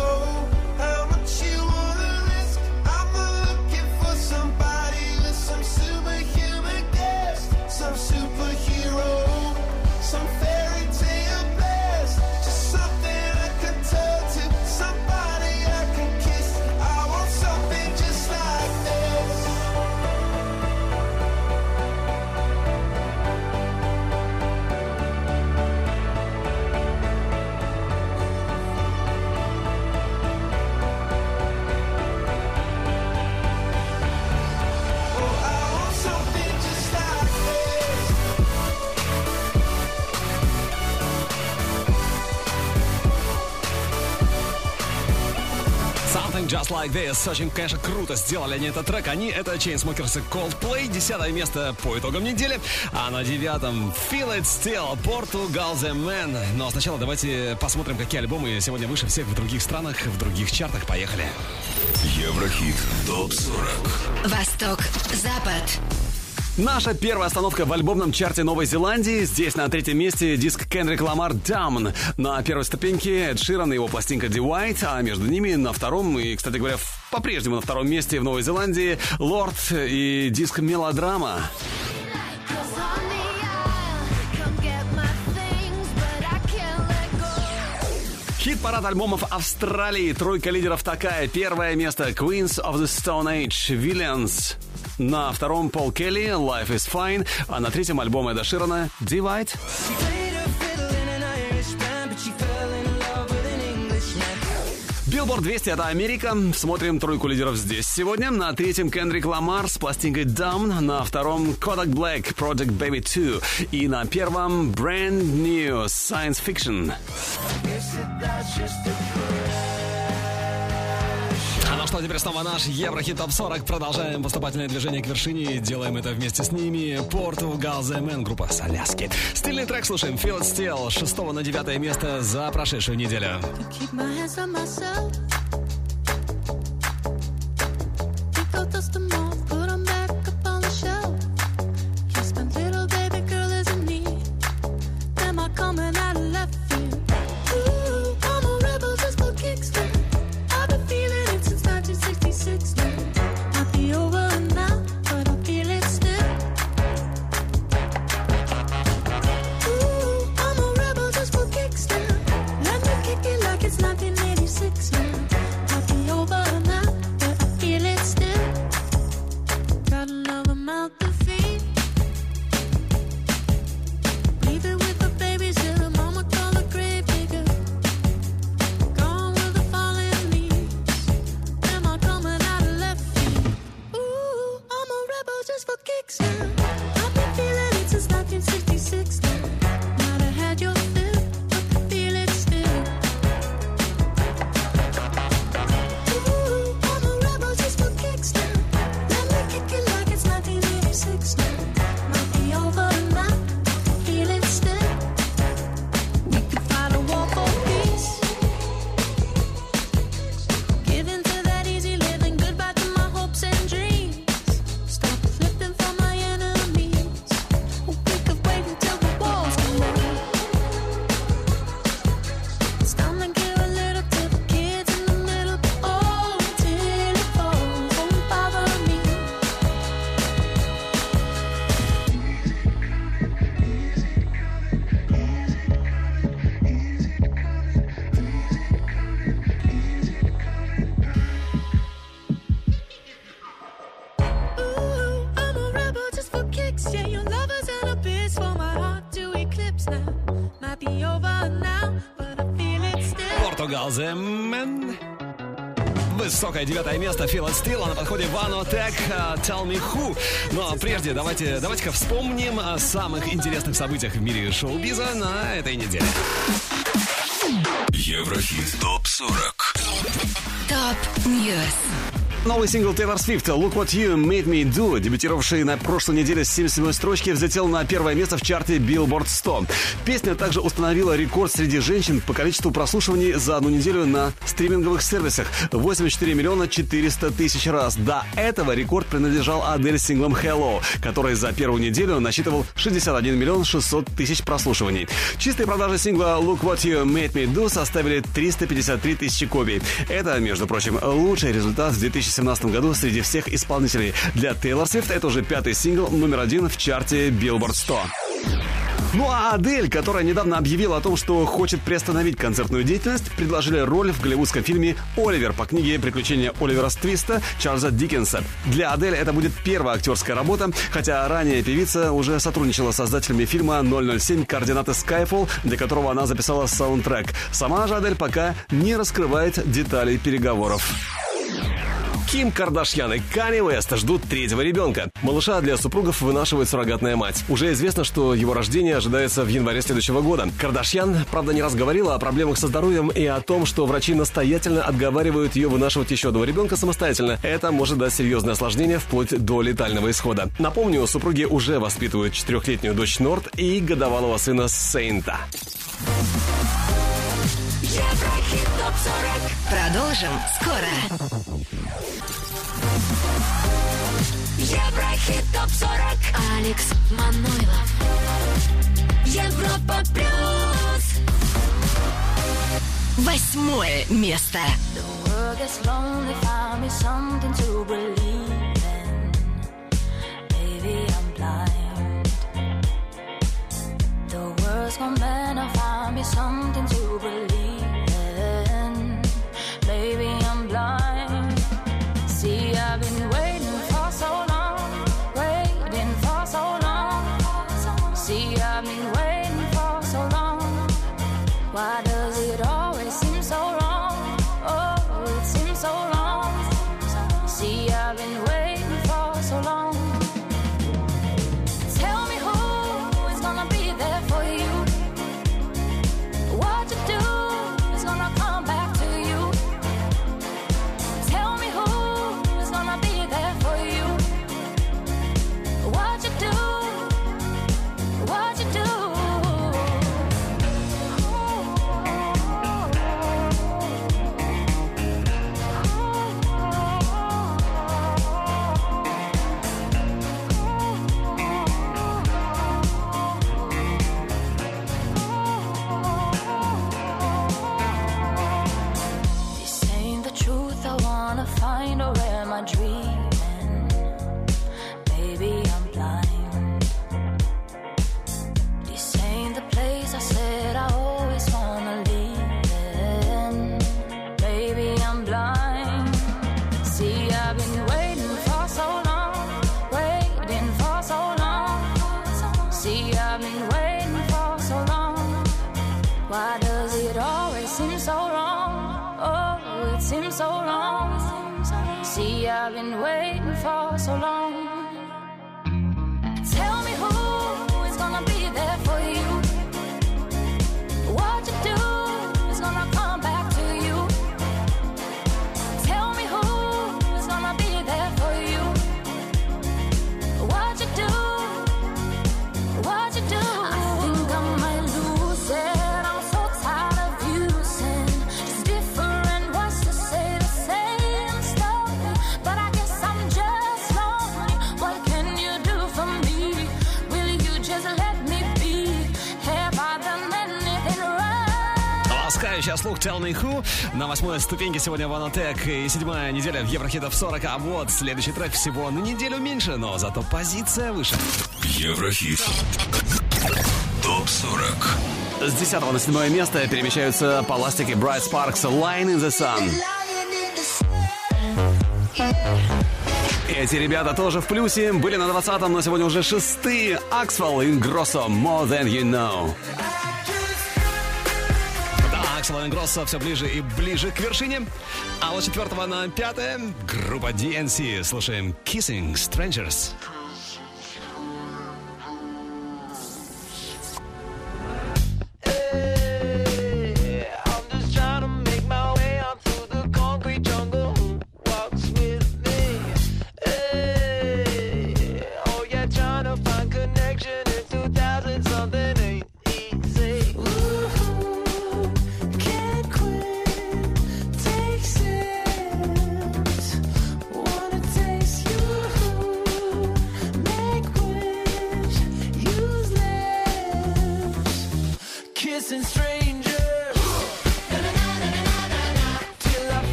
Just Like This. Очень, конечно, круто сделали они этот трек. Они — это Chainsmokers и Coldplay. Десятое место по итогам недели. А на девятом Feel It Still, Portugal The Man. Но сначала давайте посмотрим, какие альбомы сегодня выше всех в других странах, в других чартах. Поехали. Еврохит ТОП-40 Восток, Запад. Наша первая остановка в альбомном чарте Новой Зеландии. Здесь на третьем месте диск Кендрик Ламар «Down». На первой ступеньке Эд Ширан и его пластинка «The White», а между ними на втором и, кстати говоря, по-прежнему на втором месте в Новой Зеландии «Лорд» и диск «Мелодрама». Хит-парад альбомов Австралии. Тройка лидеров такая. Первое место Queens of the Stone Age Villains. На втором Пол Келли Life is Fine. А на третьем альбом Эда Ширана Divide. Билборд 200 это Америка. Смотрим тройку лидеров здесь сегодня. На третьем Кендрик Ламар с пластинкой DAMN. На втором Kodak Black Project Baby 2. И на первом Brand New Science Fiction. Guess что, теперь снова наш Еврохит Топ 40. Продолжаем поступательное движение к вершине. Делаем это вместе с ними. Portugal The Man, группа с Аляски. Стильный трек слушаем. Still. С 6 на 9 место за прошедшую неделю. Высокое девятое место Feel It Still, а на подходе Vanotek uh, Tell Me Who. Но прежде давайте, давайте-ка вспомним о самых интересных событиях в мире шоу-биза на этой неделе. Еврохит ТОП-40 Top News. Новый сингл Тейлор Свифт «Look What You Made Me Do», дебютировавший на прошлой неделе с 77 строчки, взлетел на первое место в чарте Billboard 100. Песня также установила рекорд среди женщин по количеству прослушиваний за одну неделю на стриминговых сервисах – 84 миллиона 400 тысяч раз. До этого рекорд принадлежал Адель с синглом «Hello», который за первую неделю насчитывал 61 миллион 600 тысяч прослушиваний. Чистые продажи сингла «Look What You Made Me Do» составили 353 тысячи копий. Это, между прочим, лучший результат в 2017 году среди всех исполнителей. Для Тейлор Свифт это уже пятый сингл номер один в чарте Billboard 100. Ну а Адель, которая недавно объявила о том, что хочет приостановить концертную деятельность, предложили роль в голливудском фильме «Оливер» по книге «Приключения Оливера Твиста» Чарльза Диккенса. Для Адель это будет первая актерская работа, хотя ранее певица уже сотрудничала с создателями фильма «007. Координаты Skyfall», для которого она записала саундтрек. Сама же Адель пока не раскрывает деталей переговоров. Ким Кардашьян и Канни Уэст ждут третьего ребенка. Малыша для супругов вынашивает суррогатная мать. Уже известно, что его рождение ожидается в январе следующего года. Кардашьян, правда, не раз говорила о проблемах со здоровьем и о том, что врачи настоятельно отговаривают ее вынашивать еще одного ребенка самостоятельно. Это может дать серьезное осложнение вплоть до летального исхода. Напомню, супруги уже воспитывают четырехлетнюю дочь Норт и годовалого сына Сейнта. Еврохит ТОП-40. Продолжим скоро. Еврохит ТОП-40. Алекс Манойлов. Европа Плюс. Восьмое место. world gets lonely, find me something to believe in. Baby, I'm blind. The world's gone better, find me something to believe Ласкающая слух Tell Me Who. На восьмой ступеньке сегодня Ванотек и седьмая неделя в Еврохитов 40. А вот следующий трек всего на неделю меньше, но зато позиция выше. Еврохит. Топ 40. С 10 на седьмое место перемещаются по ластике Bright Sparks Line in the Sun. Эти ребята тоже в плюсе. Были на 20-м, но сегодня уже шестые. Axwell Ingrosso More Than You Know. Axel Ingrosso все ближе и ближе к вершине. А вот четвертого на пятое группа DNC. Слушаем Kissing Strangers. I'm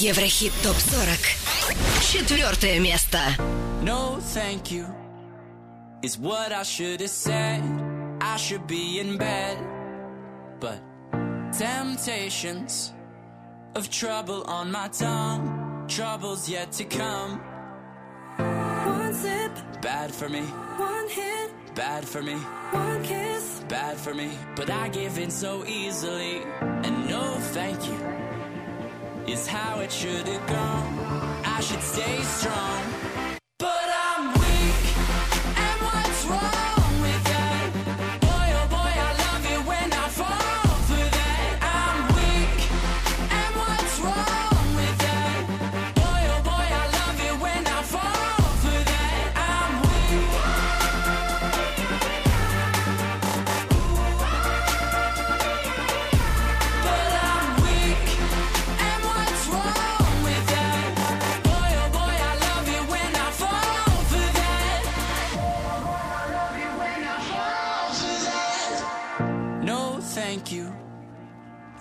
Еврохит ТОП-40. Четвертое место. No, thank you. Is what I should have said. I should be in bed. But temptations of trouble on my tongue. Trouble's yet to come. One sip, Bad for me, one hit, bad for me, one kiss. bad for me. But I give in so easily. And no, thank you. Is how it should have gone. I should stay strong.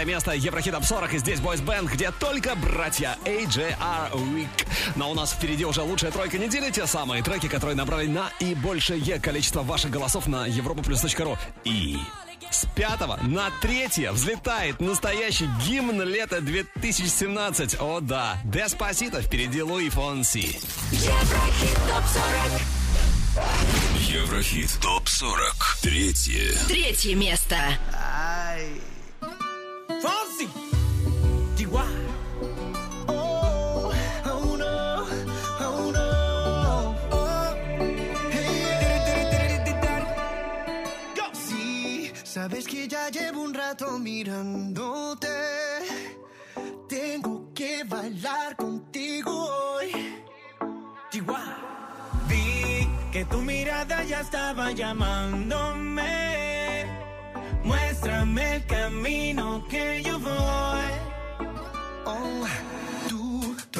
20 место Еврохит 40 и здесь Бойс Бен, где только братья AJR Week. Но у нас впереди уже лучшая тройка недели, те самые треки, которые набрали на и большее количество ваших голосов на europaplus.ru. И с пятого на третье взлетает настоящий гимн лета 2017. О да, Деспасито впереди Луи Фонси. Еврохит топ 40. Еврохит топ 40. Третье. Третье место. I... Fonsi, Chihuahua. Oh, oh no, oh no, oh. Hey. Sí, sabes que ya llevo un rato mirándote. Tengo que bailar contigo hoy. Chihuahua. Vi que tu mirada ya estaba llamándome.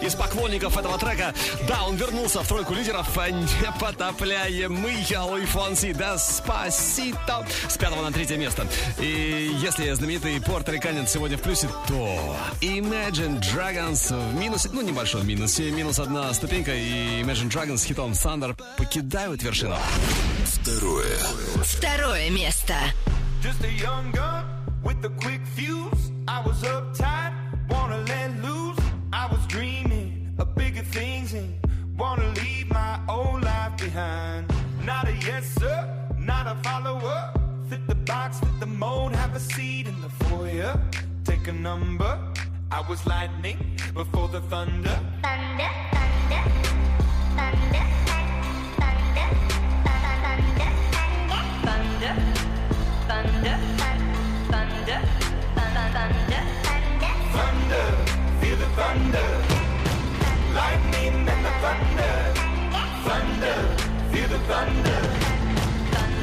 из поклонников этого трека. Да, он вернулся в тройку лидеров непотопляемый Луи Фонси Деспасито с пятого на третье место. И если знаменитый порториканец сегодня в плюсе, то Imagine Dragons в минусе, ну небольшом минусе, минус одна ступенька, и Imagine Dragons с хитом Thunder покидают вершину. Второе. Второе место. Just a young gun with a quick fuse. I was uptight, follower. Fit the box, fit the mold, have a seat in the foyer. Take a number. I was lightning before the thunder. Thunder, thunder, thunder, thunder, thunder, thunder, thunder, thunder, thunder, thunder, b-thunder, thunder. Thunder, feel the thunder, lightning and the thunder, thunder, feel the thunder,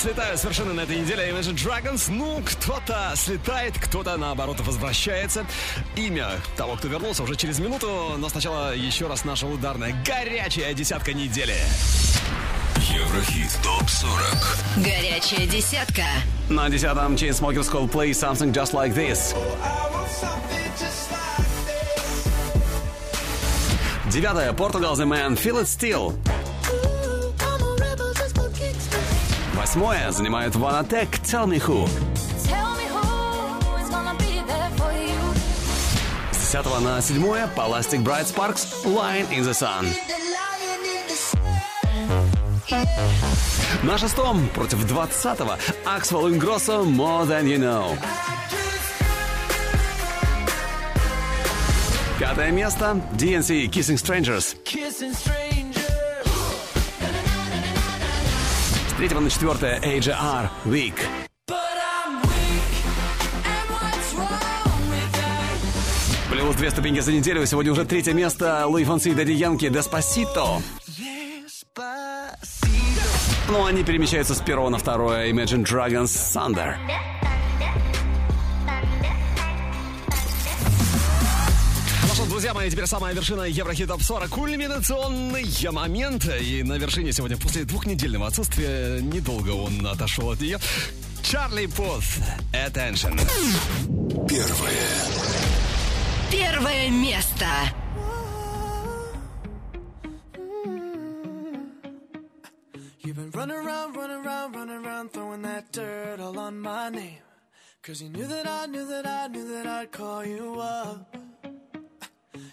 слетают с вершины на этой неделе Imagine Dragons. Ну, кто-то слетает, кто-то, наоборот, возвращается. Имя того, кто вернулся, уже через минуту. Но сначала еще раз наша ударная горячая десятка недели. Еврохит ТОП-40 Горячая десятка. На десятом Chainsmokers Coldplay Something Just Like This. Девятое Portugal The Man Feel It Still. Восьмое занимает One Attack Tell Me Who. С десятого на седьмое Plastic Bright Sparks Line in the Sun. На шестом против двадцатого Axwell Ingrosso More Than You Know. Пятое место DNC Kissing Strangers. Kissing strangers. С третьего на четвертое AJR Week. Плюс две ступеньки за неделю. Сегодня уже третье место Луи Фонси и Дади Янки Деспасито. Ну, они перемещаются с первого на второе Imagine Dragons Thunder. Ну что, друзья мои, теперь самая вершина Еврохит Топ 40. Кульминационный момент. И на вершине сегодня, после двухнедельного отсутствия, недолго он отошел от нее. Чарли Пут. Attention. Первое. Первое место. You've been running around, running around, running around, throwing that dirt all on my name. Cause you knew that I knew that I knew that I'd call you up.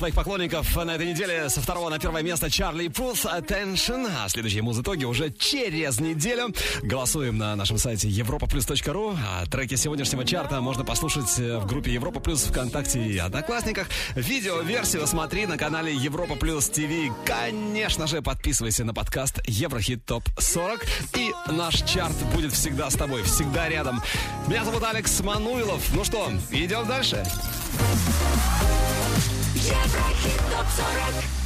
своих поклонников на этой неделе со второго на первое место Чарли Пус Attention. А следующие музытоги уже через неделю. Голосуем на нашем сайте europaplus.ru. А треки сегодняшнего чарта можно послушать э, в группе Европа Плюс ВКонтакте и Одноклассниках. Видеоверсию смотри на канале Европа Плюс ТВ. Конечно же, подписывайся на подкаст Еврохит Топ 40. И наш чарт будет всегда с тобой, всегда рядом. Меня зовут Алекс Мануилов. Ну что, идем. Дальше. Chevrolet Top 40